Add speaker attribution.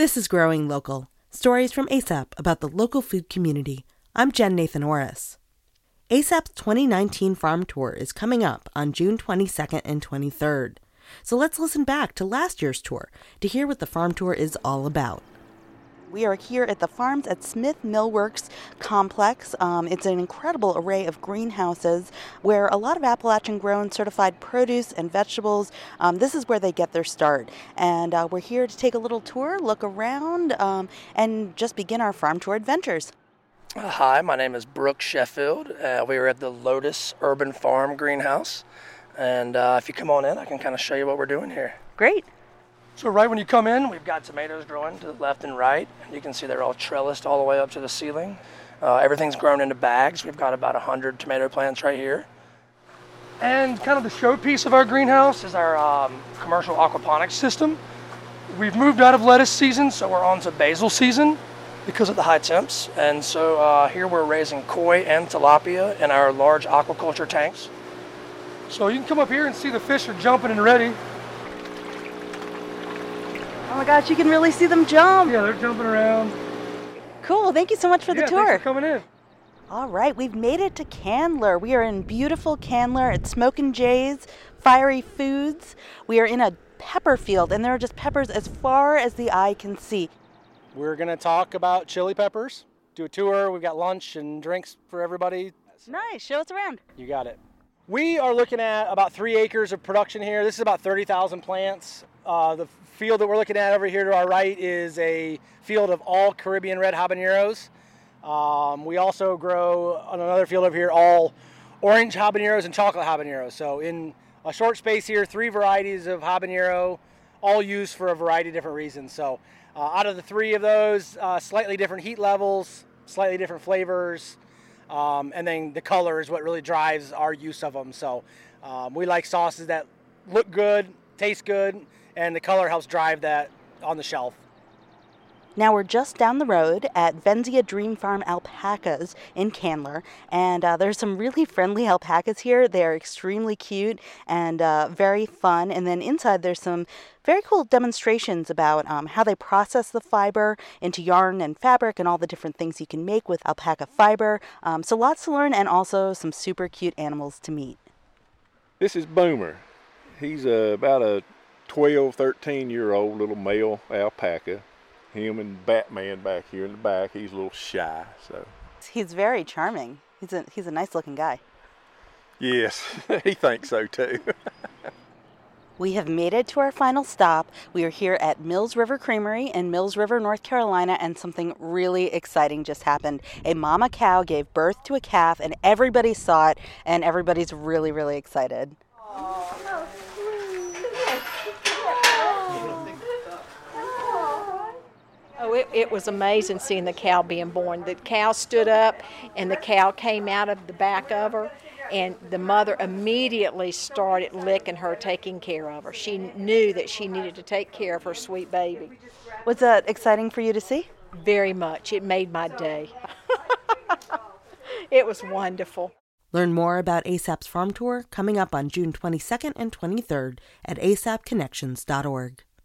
Speaker 1: This is Growing Local stories from ASAP about the local food community. I'm Jen Nathan Orris. ASAP's 2019 farm tour is coming up on June 22nd and 23rd. So let's listen back to last year's tour to hear what the farm tour is all about. We are here at the Farms at Smith Millworks complex. Um, it's an incredible array of greenhouses where a lot of Appalachian grown certified produce and vegetables. Um, this is where they get their start. And uh, we're here to take a little tour, look around, um, and just begin our farm tour adventures.
Speaker 2: Hi, my name is Brooke Sheffield. Uh, we are at the Lotus Urban Farm Greenhouse. And uh, if you come on in, I can kind of show you what we're doing here.
Speaker 1: Great.
Speaker 2: So right when you come in, we've got tomatoes growing to the left and right. You can see they're all trellised all the way up to the ceiling. Uh, everything's grown into bags. We've got about 100 tomato plants right here. And kind of the showpiece of our greenhouse is our um, commercial aquaponics system. We've moved out of lettuce season, so we're on to basil season because of the high temps. And so uh, here we're raising koi and tilapia in our large aquaculture tanks. So you can come up here and see the fish are jumping and ready.
Speaker 1: Oh my gosh, you can really see them jump.
Speaker 2: Yeah, they're jumping around.
Speaker 1: Cool. Thank you so much for
Speaker 2: yeah,
Speaker 1: the tour.
Speaker 2: Thanks for coming in.
Speaker 1: All right, we've made it to Candler. We are in beautiful Candler at Smokin' J's Fiery Foods. We are in a pepper field, and there are just peppers as far as the eye can see.
Speaker 3: We're going to talk about chili peppers, do a tour. We've got lunch and drinks for everybody.
Speaker 1: Nice. Show us around.
Speaker 3: You got it. We are looking at about three acres of production here. This is about 30,000 plants. Uh, the field that we're looking at over here to our right is a field of all Caribbean red habaneros. Um, we also grow on another field over here all orange habaneros and chocolate habaneros. So in a short space here, three varieties of habanero, all used for a variety of different reasons. So uh, out of the three of those, uh, slightly different heat levels, slightly different flavors, um, and then the color is what really drives our use of them. So um, we like sauces that look good, taste good, and the color helps drive that on the shelf.
Speaker 1: Now we're just down the road at Venzia Dream Farm Alpacas in Candler, and uh, there's some really friendly alpacas here. They're extremely cute and uh, very fun. And then inside there's some very cool demonstrations about um, how they process the fiber into yarn and fabric and all the different things you can make with alpaca fiber. Um, so lots to learn and also some super cute animals to meet.
Speaker 4: This is Boomer. He's uh, about a 12, 13 year old little male alpaca. Him and Batman back here in the back. He's a little shy, so.
Speaker 1: He's very charming. He's a he's a nice looking guy.
Speaker 4: Yes, he thinks so too.
Speaker 1: we have made it to our final stop. We are here at Mills River Creamery in Mills River, North Carolina, and something really exciting just happened. A mama cow gave birth to a calf, and everybody saw it, and everybody's really, really excited. Aww.
Speaker 5: Oh, it, it, was amazing seeing the cow being born. The cow stood up and the cow came out of the back of her, and the mother immediately started licking her, taking care of her. She knew that she needed to take care of her sweet baby.
Speaker 1: Was that exciting for you to see?
Speaker 5: Very much. It made my day. it was wonderful.
Speaker 1: Learn more about ASAP's farm tour coming up on June 22nd and 23rd at asapconnections.org.